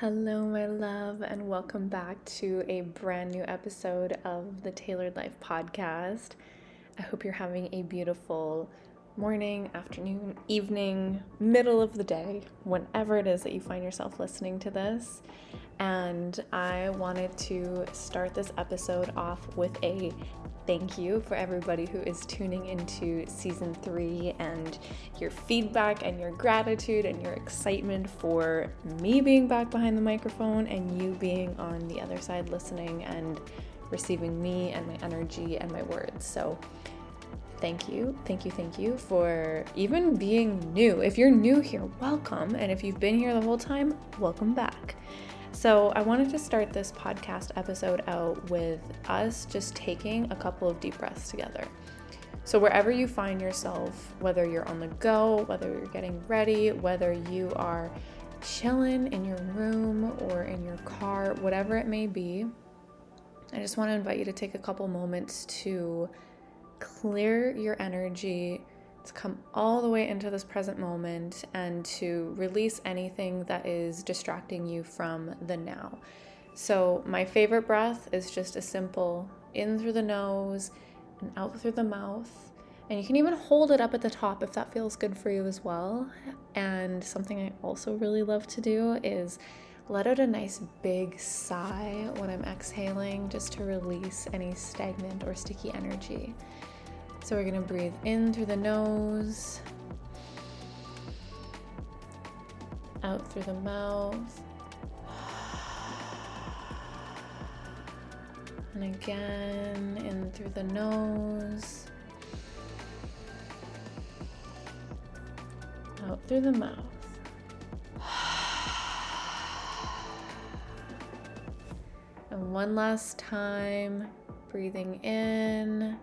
Hello, my love, and welcome back to a brand new episode of the Tailored Life podcast. I hope you're having a beautiful morning, afternoon, evening, middle of the day, whenever it is that you find yourself listening to this. And I wanted to start this episode off with a thank you for everybody who is tuning into season three and your feedback and your gratitude and your excitement for me being back behind the microphone and you being on the other side listening and receiving me and my energy and my words. So, thank you, thank you, thank you for even being new. If you're new here, welcome. And if you've been here the whole time, welcome back. So, I wanted to start this podcast episode out with us just taking a couple of deep breaths together. So, wherever you find yourself, whether you're on the go, whether you're getting ready, whether you are chilling in your room or in your car, whatever it may be, I just want to invite you to take a couple moments to clear your energy, to come all the way into this present moment and to release anything that is distracting you from the now. So, my favorite breath is just a simple in through the nose and out through the mouth. And you can even hold it up at the top if that feels good for you as well. And something I also really love to do is let out a nice big sigh when I'm exhaling just to release any stagnant or sticky energy. So we're gonna breathe in through the nose, out through the mouth, and again in through the nose, out through the mouth. And one last time, breathing in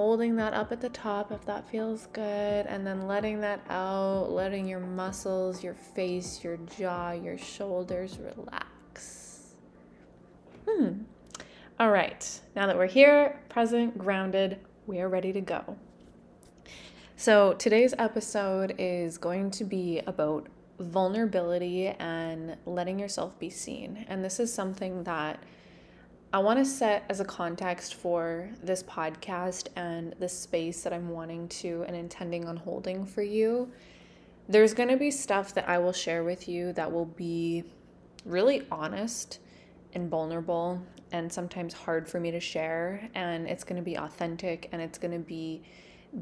holding that up at the top if that feels good, and then letting that out, letting your muscles, your face, your jaw, your shoulders relax. Hmm. All right, now that we're here, present, grounded, we are ready to go. So, today's episode is going to be about vulnerability and letting yourself be seen. And this is something that I want to set as a context for this podcast and the space that I'm wanting to and intending on holding for you. There's going to be stuff that I will share with you that will be really honest and vulnerable and sometimes hard for me to share. And it's going to be authentic and it's going to be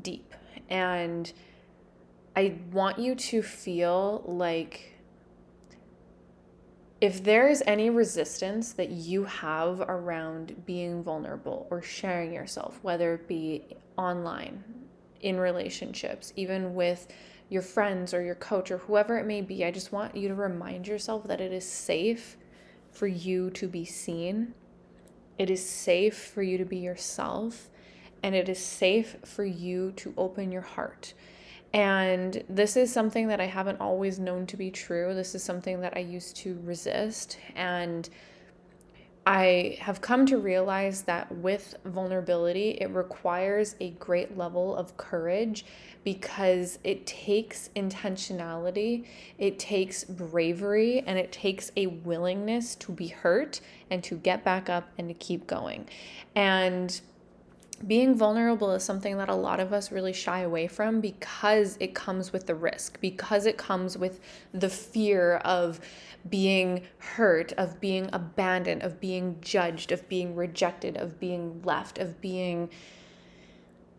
deep. And I want you to feel like if there is any resistance that you have around being vulnerable or sharing yourself, whether it be online, in relationships, even with your friends or your coach or whoever it may be, I just want you to remind yourself that it is safe for you to be seen. It is safe for you to be yourself. And it is safe for you to open your heart. And this is something that I haven't always known to be true. This is something that I used to resist. And I have come to realize that with vulnerability, it requires a great level of courage because it takes intentionality, it takes bravery, and it takes a willingness to be hurt and to get back up and to keep going. And being vulnerable is something that a lot of us really shy away from because it comes with the risk, because it comes with the fear of being hurt, of being abandoned, of being judged, of being rejected, of being left, of being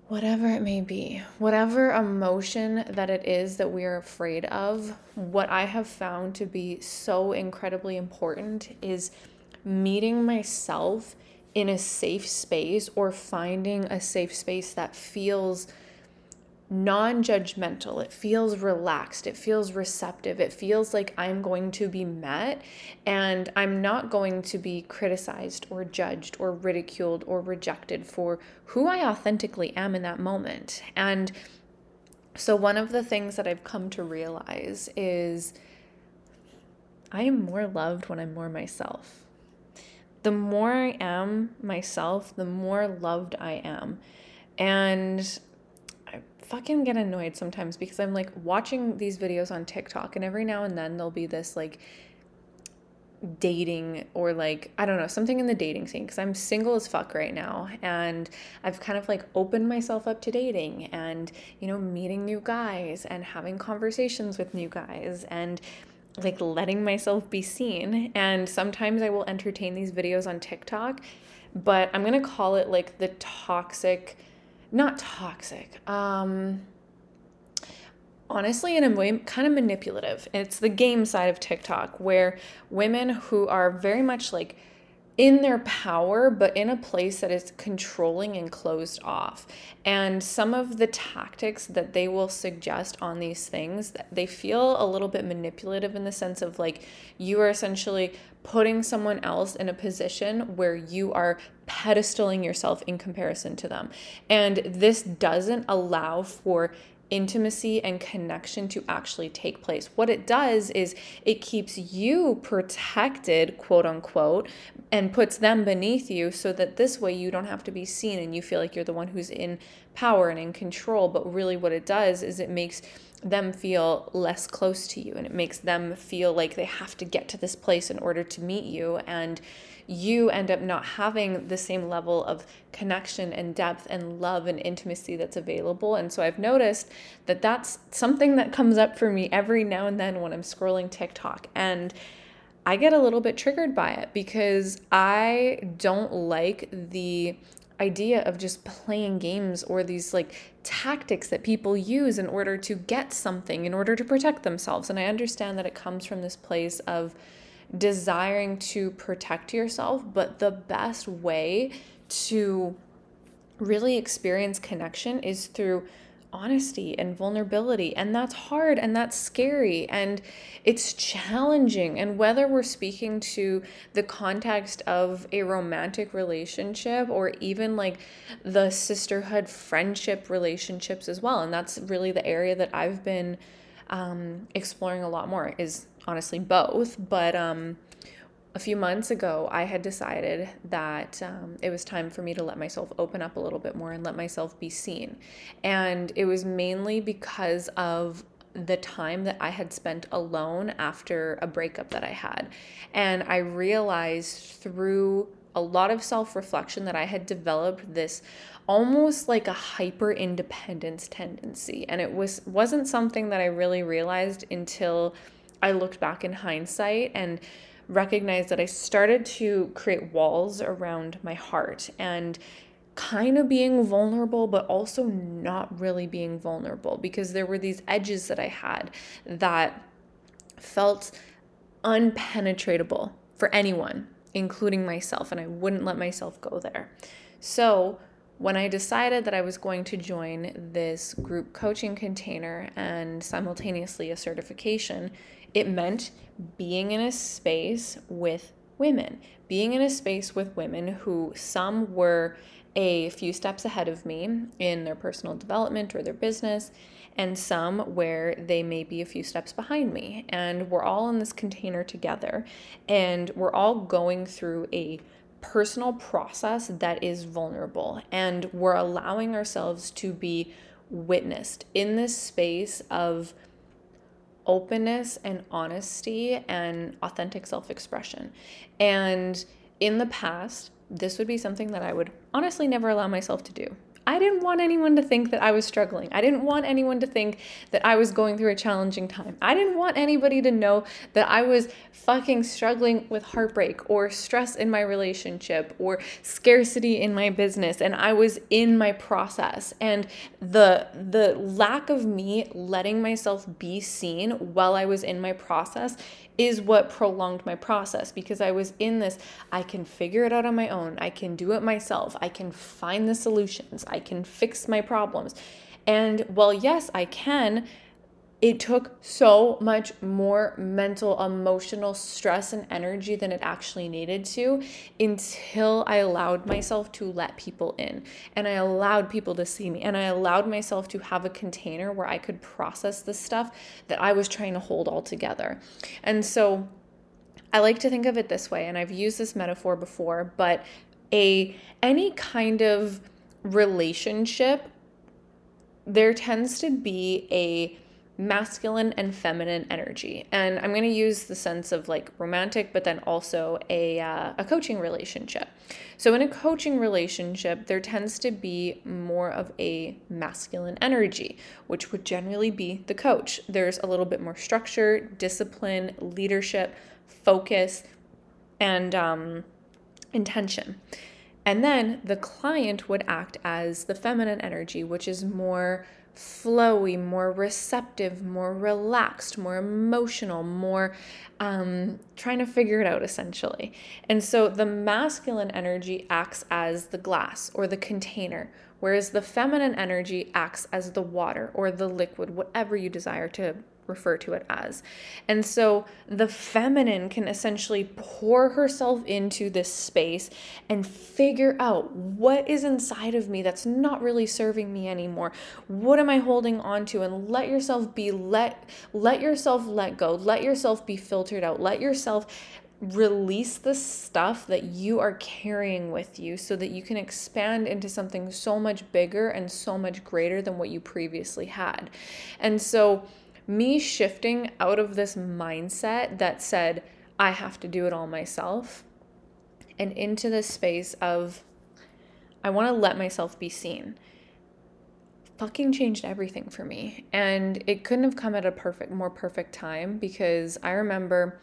whatever it may be, whatever emotion that it is that we are afraid of, what I have found to be so incredibly important is meeting myself in a safe space or finding a safe space that feels non judgmental. It feels relaxed. It feels receptive. It feels like I'm going to be met and I'm not going to be criticized or judged or ridiculed or rejected for who I authentically am in that moment. And so, one of the things that I've come to realize is I am more loved when I'm more myself the more I am myself, the more loved I am. And I fucking get annoyed sometimes because I'm like watching these videos on TikTok and every now and then there'll be this like dating or like I don't know something in the dating scene because I'm single as fuck right now and I've kind of like opened myself up to dating and you know meeting new guys and having conversations with new guys and like letting myself be seen and sometimes I will entertain these videos on TikTok but I'm going to call it like the toxic not toxic um honestly in a way kind of manipulative. It's the game side of TikTok where women who are very much like in their power, but in a place that is controlling and closed off. And some of the tactics that they will suggest on these things, they feel a little bit manipulative in the sense of like you are essentially putting someone else in a position where you are pedestaling yourself in comparison to them. And this doesn't allow for intimacy and connection to actually take place. What it does is it keeps you protected, quote unquote, and puts them beneath you so that this way you don't have to be seen and you feel like you're the one who's in power and in control. But really, what it does is it makes them feel less close to you and it makes them feel like they have to get to this place in order to meet you. And you end up not having the same level of connection and depth and love and intimacy that's available. And so I've noticed that that's something that comes up for me every now and then when I'm scrolling TikTok. And I get a little bit triggered by it because I don't like the idea of just playing games or these like tactics that people use in order to get something, in order to protect themselves. And I understand that it comes from this place of desiring to protect yourself, but the best way to really experience connection is through honesty and vulnerability. And that's hard and that's scary and it's challenging. And whether we're speaking to the context of a romantic relationship or even like the sisterhood friendship relationships as well. And that's really the area that I've been um, exploring a lot more is honestly both. But um, a few months ago, I had decided that um, it was time for me to let myself open up a little bit more and let myself be seen. And it was mainly because of the time that I had spent alone after a breakup that I had. And I realized through a lot of self reflection that I had developed this almost like a hyper independence tendency. And it was, wasn't something that I really realized until I looked back in hindsight and recognized that I started to create walls around my heart and kind of being vulnerable, but also not really being vulnerable because there were these edges that I had that felt unpenetratable for anyone, including myself, and I wouldn't let myself go there. So, when I decided that I was going to join this group coaching container and simultaneously a certification, it meant being in a space with women, being in a space with women who some were a few steps ahead of me in their personal development or their business, and some where they may be a few steps behind me. And we're all in this container together, and we're all going through a personal process that is vulnerable, and we're allowing ourselves to be witnessed in this space of openness and honesty and authentic self expression. And in the past, this would be something that I would honestly never allow myself to do. I didn't want anyone to think that I was struggling. I didn't want anyone to think that I was going through a challenging time. I didn't want anybody to know that I was fucking struggling with heartbreak or stress in my relationship or scarcity in my business and I was in my process. And the the lack of me letting myself be seen while I was in my process is what prolonged my process because I was in this I can figure it out on my own. I can do it myself. I can find the solutions. I can fix my problems. And well, yes, I can it took so much more mental, emotional stress and energy than it actually needed to until I allowed myself to let people in and I allowed people to see me and I allowed myself to have a container where I could process the stuff that I was trying to hold all together. And so I like to think of it this way and I've used this metaphor before, but a any kind of relationship there tends to be a masculine and feminine energy. And I'm going to use the sense of like romantic, but then also a, uh, a coaching relationship. So, in a coaching relationship, there tends to be more of a masculine energy, which would generally be the coach. There's a little bit more structure, discipline, leadership, focus, and um, intention. And then the client would act as the feminine energy, which is more flowy, more receptive, more relaxed, more emotional, more um, trying to figure it out essentially. And so the masculine energy acts as the glass or the container, whereas the feminine energy acts as the water or the liquid, whatever you desire to refer to it as. And so the feminine can essentially pour herself into this space and figure out what is inside of me that's not really serving me anymore. What am I holding on to and let yourself be let let yourself let go. Let yourself be filtered out. Let yourself release the stuff that you are carrying with you so that you can expand into something so much bigger and so much greater than what you previously had. And so me shifting out of this mindset that said, I have to do it all myself, and into this space of, I want to let myself be seen, fucking changed everything for me. And it couldn't have come at a perfect, more perfect time because I remember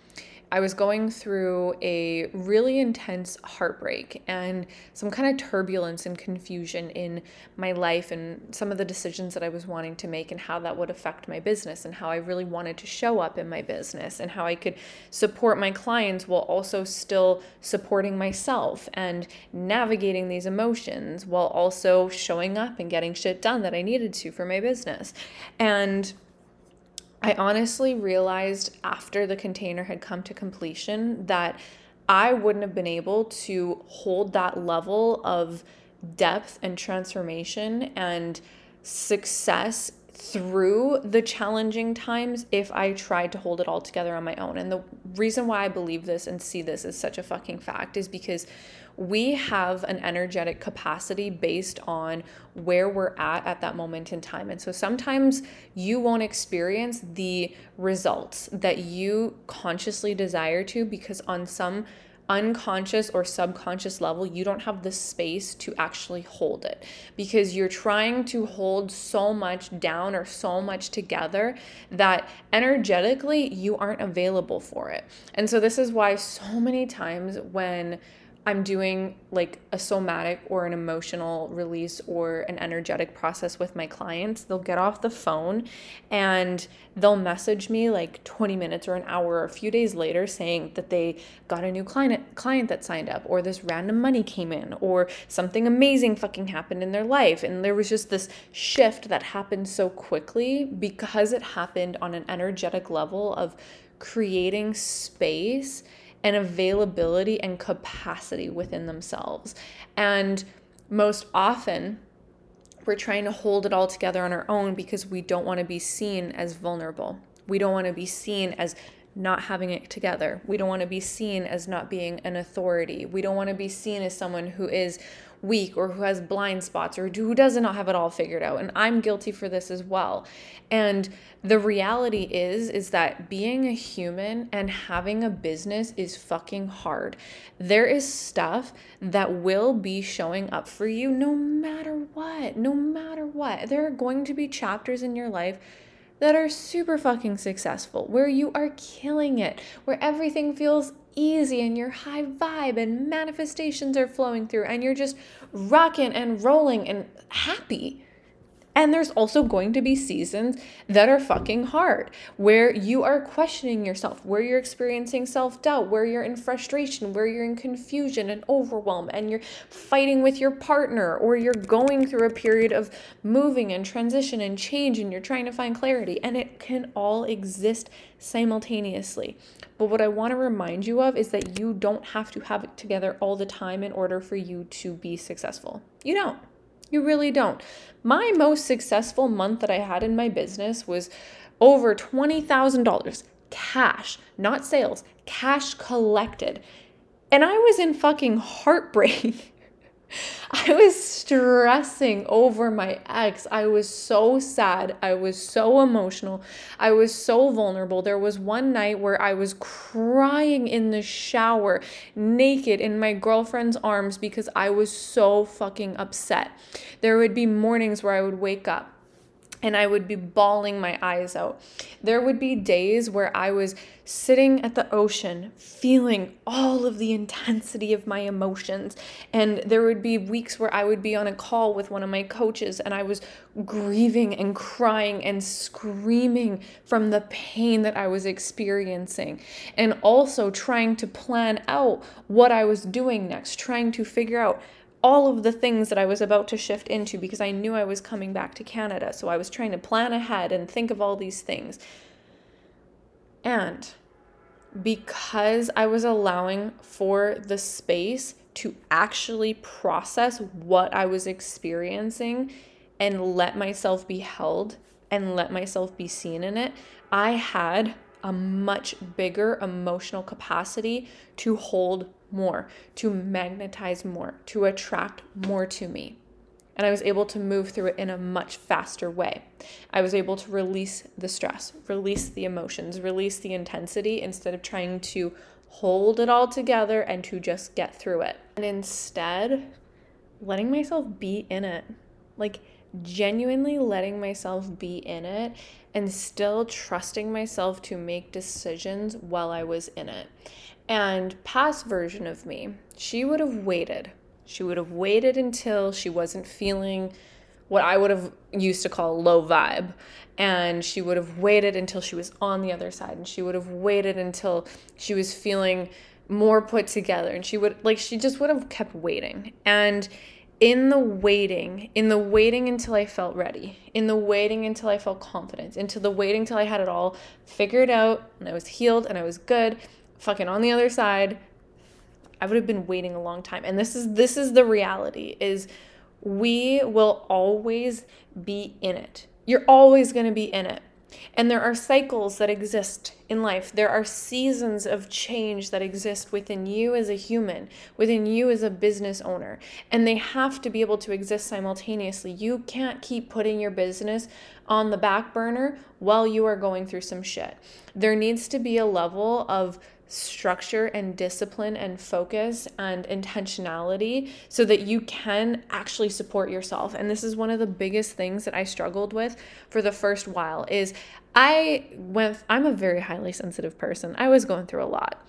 I was going through a really intense heartbreak and some kind of turbulence and confusion in my life and some of the decisions that I was wanting to make and how that would affect my business and how I really wanted to show up in my business and how I could support my clients while also still supporting myself and navigating these emotions while also showing up and getting shit done that I needed to for my business. And I honestly realized after the container had come to completion that I wouldn't have been able to hold that level of depth and transformation and success through the challenging times if I tried to hold it all together on my own. And the reason why I believe this and see this as such a fucking fact is because we have an energetic capacity based on where we're at at that moment in time. And so sometimes you won't experience the results that you consciously desire to because on some unconscious or subconscious level, you don't have the space to actually hold it because you're trying to hold so much down or so much together that energetically you aren't available for it. And so, this is why so many times when I'm doing like a somatic or an emotional release or an energetic process with my clients, they'll get off the phone and they'll message me like 20 minutes or an hour or a few days later saying that they got a new client client that signed up or this random money came in or something amazing fucking happened in their life. And there was just this shift that happened so quickly because it happened on an energetic level of creating space and availability and capacity within themselves. And most often, we're trying to hold it all together on our own because we don't want to be seen as vulnerable. We don't want to be seen as not having it together. We don't want to be seen as not being an authority. We don't want to be seen as someone who is weak or who has blind spots or who does not have it all figured out. And i'm guilty for this as well. And the reality is is that being a human and having a business is fucking hard. There is stuff that will be showing up for you no matter what no matter what. There are going to be chapters in your life that are super fucking successful, where you are killing it, where everything feels easy and you're high vibe and manifestations are flowing through and you're just rocking and rolling and happy. And there's also going to be seasons that are fucking hard, where you are questioning yourself, where you're experiencing self doubt, where you're in frustration, where you're in confusion and overwhelm, and you're fighting with your partner, or you're going through a period of moving and transition and change, and you're trying to find clarity. And it can all exist simultaneously. But what I want to remind you of is that you don't have to have it together all the time in order for you to be successful. You don't. You really don't. My most successful month that I had in my business was over $20,000 cash, not sales, cash collected. And I was in fucking heartbreak I was stressing over my ex. I was so sad. I was so emotional. I was so vulnerable. There was one night where I was crying in the shower, naked in my girlfriend's arms because I was so fucking upset. There would be mornings where I would wake up and I would be bawling my eyes out. There would be days where I was sitting at the ocean, feeling all of the intensity of my emotions. And there would be weeks where I would be on a call with one of my coaches and I was grieving and crying and screaming from the pain that I was experiencing. And also trying to plan out what I was doing next, trying to figure out all of the things that I was about to shift into because I knew I was coming back to Canada. So I was trying to plan ahead and think of all these things. And because I was allowing for the space to actually process what I was experiencing and let myself be held and let myself be seen in it, I had a much bigger emotional capacity to hold more, to magnetize more, to attract more to me. And I was able to move through it in a much faster way. I was able to release the stress, release the emotions, release the intensity instead of trying to hold it all together and to just get through it. And instead, letting myself be in it. Like, genuinely letting myself be in it and still trusting myself to make decisions while I was in it. And past version of me, she would have waited. She would have waited until she wasn't feeling what I would have used to call low vibe. And she would have waited until she was on the other side. And she would have waited until she was feeling more put together. And she would, like, she just would have kept waiting. And in the waiting, in the waiting until I felt ready, in the waiting until I felt confident, into the waiting until I had it all figured out and I was healed and I was good, fucking on the other side, I would have been waiting a long time. And this is this is the reality is we will always be in it. You're always going to be in it. And there are cycles that exist in life. There are seasons of change that exist within you as a human, within you as a business owner. And they have to be able to exist simultaneously. You can't keep putting your business on the back burner while you are going through some shit. There needs to be a level of structure and discipline and focus and intentionality so that you can actually support yourself and this is one of the biggest things that I struggled with for the first while is I went I'm a very highly sensitive person. I was going through a lot.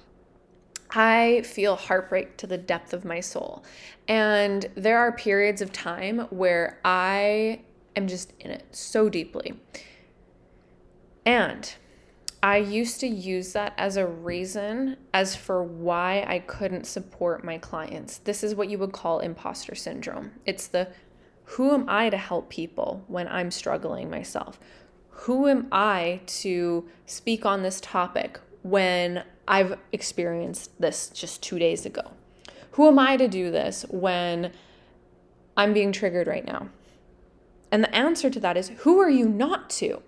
I feel heartbreak to the depth of my soul. And there are periods of time where I am just in it so deeply. And I used to use that as a reason as for why I couldn't support my clients. This is what you would call imposter syndrome. It's the who am I to help people when I'm struggling myself? Who am I to speak on this topic when I've experienced this just two days ago? Who am I to do this when I'm being triggered right now? And the answer to that is who are you not to?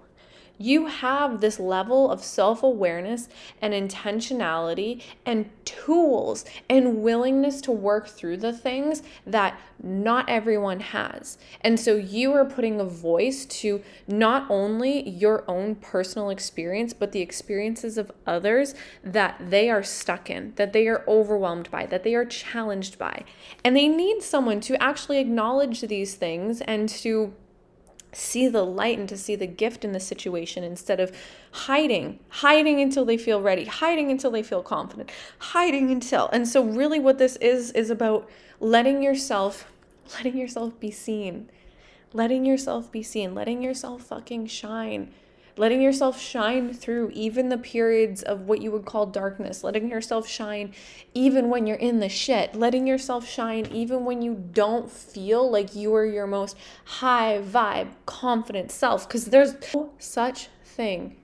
You have this level of self awareness and intentionality and tools and willingness to work through the things that not everyone has. And so you are putting a voice to not only your own personal experience, but the experiences of others that they are stuck in, that they are overwhelmed by, that they are challenged by. And they need someone to actually acknowledge these things and to see the light and to see the gift in the situation instead of hiding, hiding until they feel ready, hiding until they feel confident, hiding until. And so really what this is is about letting yourself letting yourself be seen. Letting yourself be seen, letting yourself fucking shine letting yourself shine through even the periods of what you would call darkness, letting yourself shine even when you're in the shit, letting yourself shine even when you don't feel like you are your most high vibe, confident self. Because there's no such thing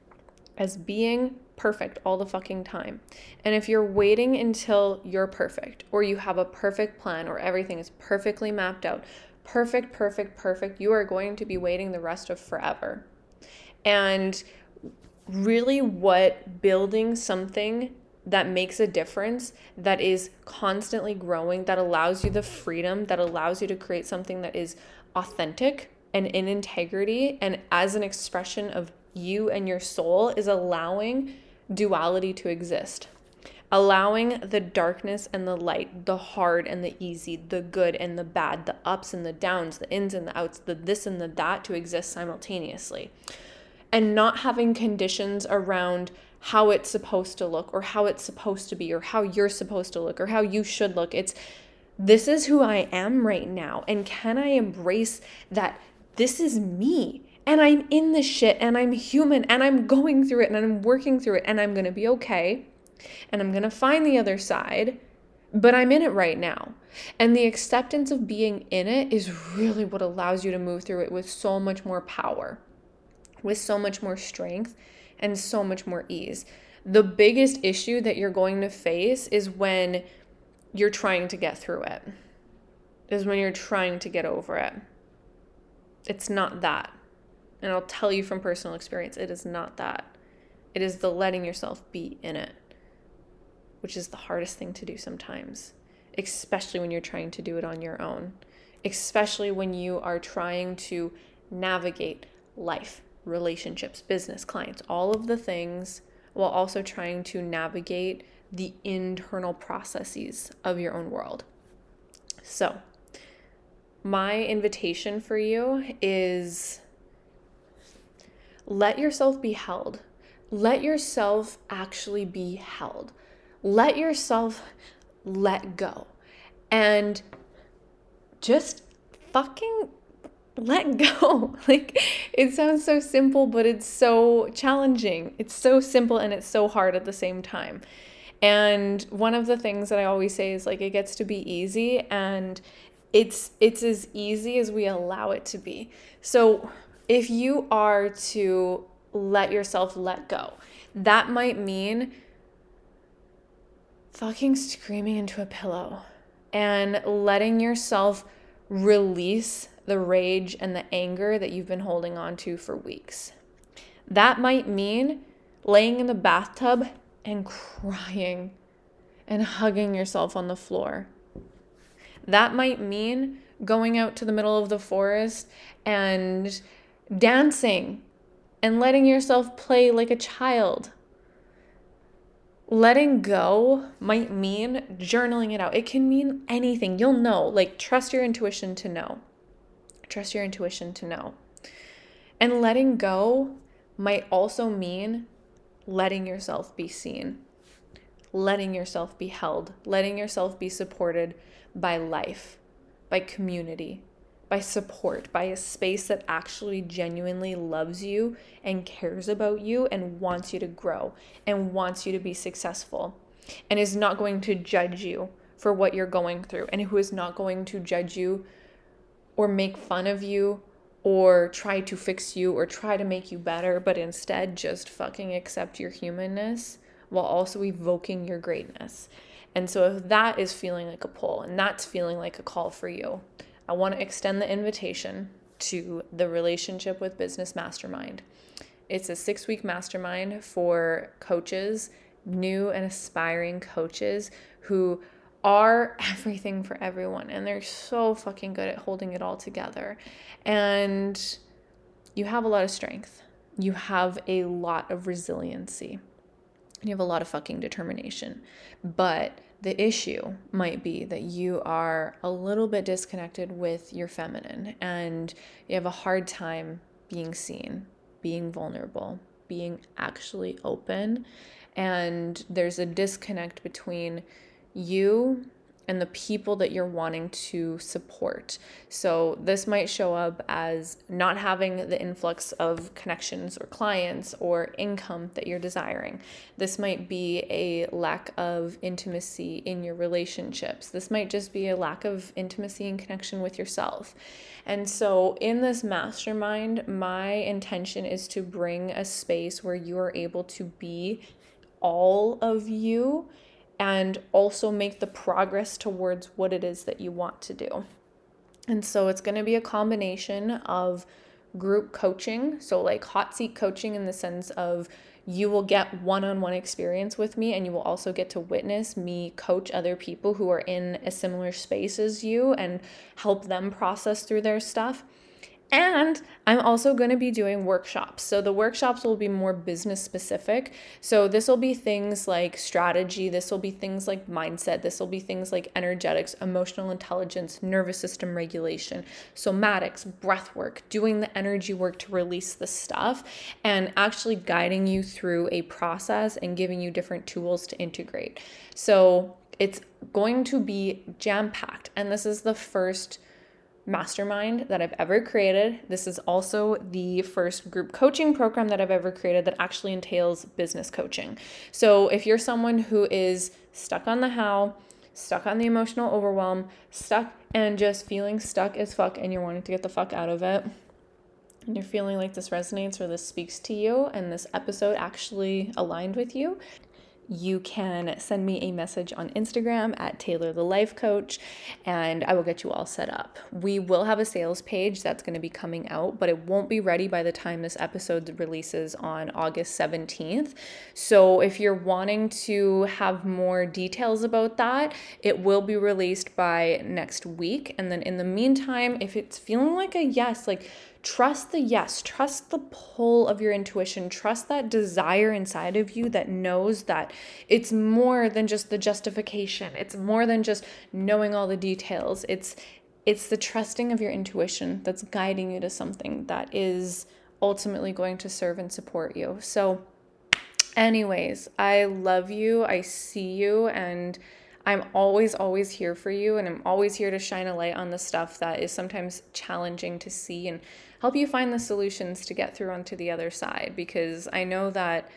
as being perfect all the fucking time. And if you're waiting until you're perfect or you have a perfect plan or everything is perfectly mapped out, perfect, perfect, perfect, you are going to be waiting the rest of forever. And really, what building something that makes a difference, that is constantly growing, that allows you the freedom, that allows you to create something that is authentic and in integrity and as an expression of you and your soul is allowing duality to exist. Allowing the darkness and the light, the hard and the easy, the good and the bad, the ups and the downs, the ins and the outs, the this and the that to exist simultaneously. And not having conditions around how it's supposed to look or how it's supposed to be or how you're supposed to look or how you should look. It's this is who I am right now. And can I embrace that this is me? And I'm in this shit and I'm human and I'm going through it and I'm working through it and I'm to be okay and I'm to find the other side, but I'm in it right now. And the acceptance of being in it is really what allows you to move through it with so much more power, with so much more strength, and so much more ease. The biggest issue that you're going to face is when you're trying to get through it, is when you're trying to get over it. It's not that. And I'll tell you from personal experience, it is not that. It is the letting yourself be in it, which is the hardest thing to do sometimes, especially when you're trying to do it on your own, especially when you are trying to navigate life relationships, business, clients, all of the things, while also trying to navigate the internal processes of your own world. So, my invitation for you is let yourself be held. Let yourself actually be held. Let yourself let go. And just fucking let go. like it sounds so simple, but it's so challenging. It's so simple and it's so hard at the same time. And one of the things that I always say is like it gets to be easy and it's it's as easy as we allow it to be. So if you are to let yourself let go, that might mean fucking screaming into a pillow and letting yourself release the rage and the anger that you've been holding on to for weeks. That might mean laying in the bathtub and crying and hugging yourself on the floor. That might mean going out to the middle of the forest and dancing and letting yourself play like a child. Letting go might mean journaling it out. It can mean anything. You'll know. Like, trust your intuition to know. Trust your intuition to know. And letting go might also mean letting yourself be seen, letting yourself be held, letting yourself be supported by life, by community, by support, by a space that actually genuinely loves you and cares about you and wants you to grow and wants you to be successful and is not going to judge you for what you're going through and who is not going to judge you or make fun of you or try to fix you or try to make you better, but instead just fucking accept your humanness while also evoking your greatness. And so, if that is feeling like a pull and that's feeling like a call for you, I want to extend the invitation to the Relationship with Business Mastermind. It's a six week mastermind for coaches, new and aspiring coaches who are everything for everyone and they're so fucking good at holding it all together. And you have a lot of strength. You have a lot of resiliency. You have a lot of fucking determination. But the issue might be that you are a little bit disconnected with your feminine and you have a hard time being seen, being vulnerable, being actually open. And there's a disconnect between you and the people that you're wanting to support. So, this might show up as not having the influx of connections or clients or income that you're desiring. This might be a lack of intimacy in your relationships. This might just be a lack of intimacy and connection with yourself. And so, in this mastermind, my intention is to bring a space where you are able to be all of you and also make the progress towards what it is that you want to do. And so it's going to be a combination of group coaching, so like hot seat coaching in the sense of you will get one on one experience with me, and you will also get to witness me coach other people who are in a similar space as you and help them process through their stuff. And I'm also going to be doing workshops. So the workshops will be more business specific. So this will be things like strategy, this will be things like mindset, this will be things like energetics, emotional intelligence, nervous system regulation, somatics, breath work, doing the energy work to release the stuff, and actually guiding you through a process and giving you different tools to integrate. So it's going to be jam packed. And this is the first mastermind that I've ever created. This is also the first group coaching program that I've ever created that actually entails business coaching. So if you're someone who is stuck on the how, stuck on the emotional overwhelm, stuck and just feeling stuck as fuck and you're wanting to get the fuck out of it, and you're feeling like this resonates or this speaks to you and this episode actually aligned with you, you can send me a message on Instagram at Taylor the Life Coach and I will get you all set up. We will have a sales page that's going to be coming out, but it won't be ready by the time this episode releases on August 17th. So if you're wanting to have more details about that, it will be released by next week. And then in the meantime, if it's feeling like a yes, like Trust the yes, trust the pull of your intuition, trust that desire inside of you that knows that it's more than just the justification. It's more than just knowing all the details. It's it's the trusting of your intuition that's guiding you to something that is ultimately going to serve and support you. So anyways, I love you. I see you and I'm always, always here for you, and I'm always here to shine a light on the stuff that is sometimes challenging to see and help you find the solutions to get through onto the other side. Because I know that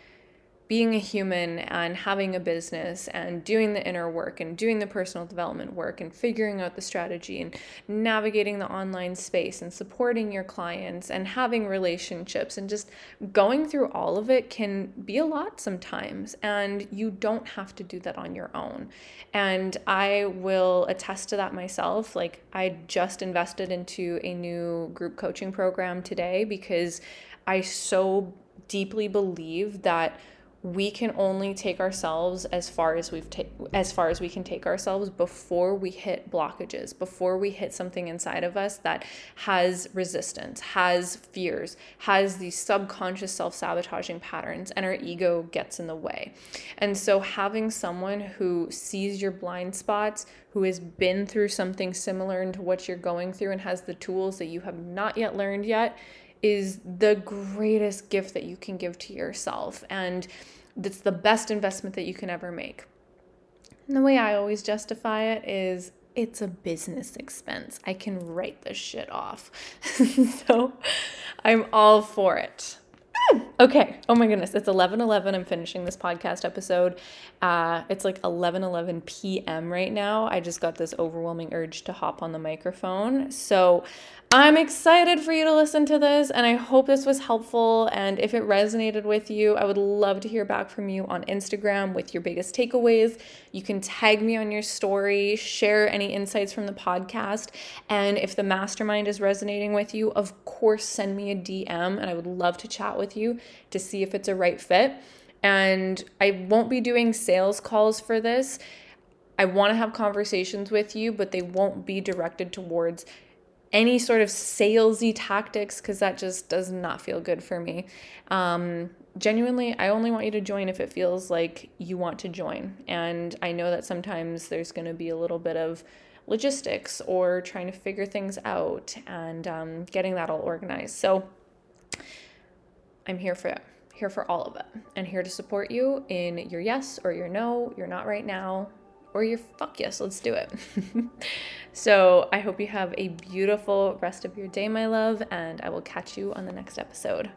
being a human and having a business and doing the inner work and doing the personal development work and figuring out the strategy and navigating the online space and supporting your clients and having relationships and just going through all of it can be a lot sometimes. And you don't have to do that on your own. And I will attest to that myself. Like, I just invested into a new group coaching program today because I so deeply believe that we can only take ourselves as far as we've ta- as far as we can take ourselves before we hit blockages before we hit something inside of us that has resistance has fears has these subconscious self-sabotaging patterns and our ego gets in the way. And so having someone who sees your blind spots who has been through something similar to what you're going through and has the tools that you have not yet learned yet is the greatest gift that you can give to yourself. And it's the best investment that you can ever make. And the way I always justify it is it's a business expense. I can write this shit off. so I'm all for it. Okay. Oh my goodness. It's 11 11. I'm finishing this podcast episode. Uh, it's like 11 11 p.m. right now. I just got this overwhelming urge to hop on the microphone. So I'm excited for you to listen to this, and I hope this was helpful. And if it resonated with you, I would love to hear back from you on Instagram with your biggest takeaways. You can tag me on your story, share any insights from the podcast. And if the mastermind is resonating with you, of course, send me a DM, and I would love to chat with you to see if it's a right fit. And I won't be doing sales calls for this. I want to have conversations with you, but they won't be directed towards any sort of salesy tactics because that just does not feel good for me. Um, genuinely, I only want you to join if it feels like you want to join. And I know that sometimes there's going to be a little bit of logistics or trying to figure things out and um, getting that all organized. So I'm here for it. Here for all of it, and here to support you in your yes or your no, you're not right now, or your fuck yes, let's do it. so I hope you have a beautiful rest of your day, my love, and I will catch you on the next episode.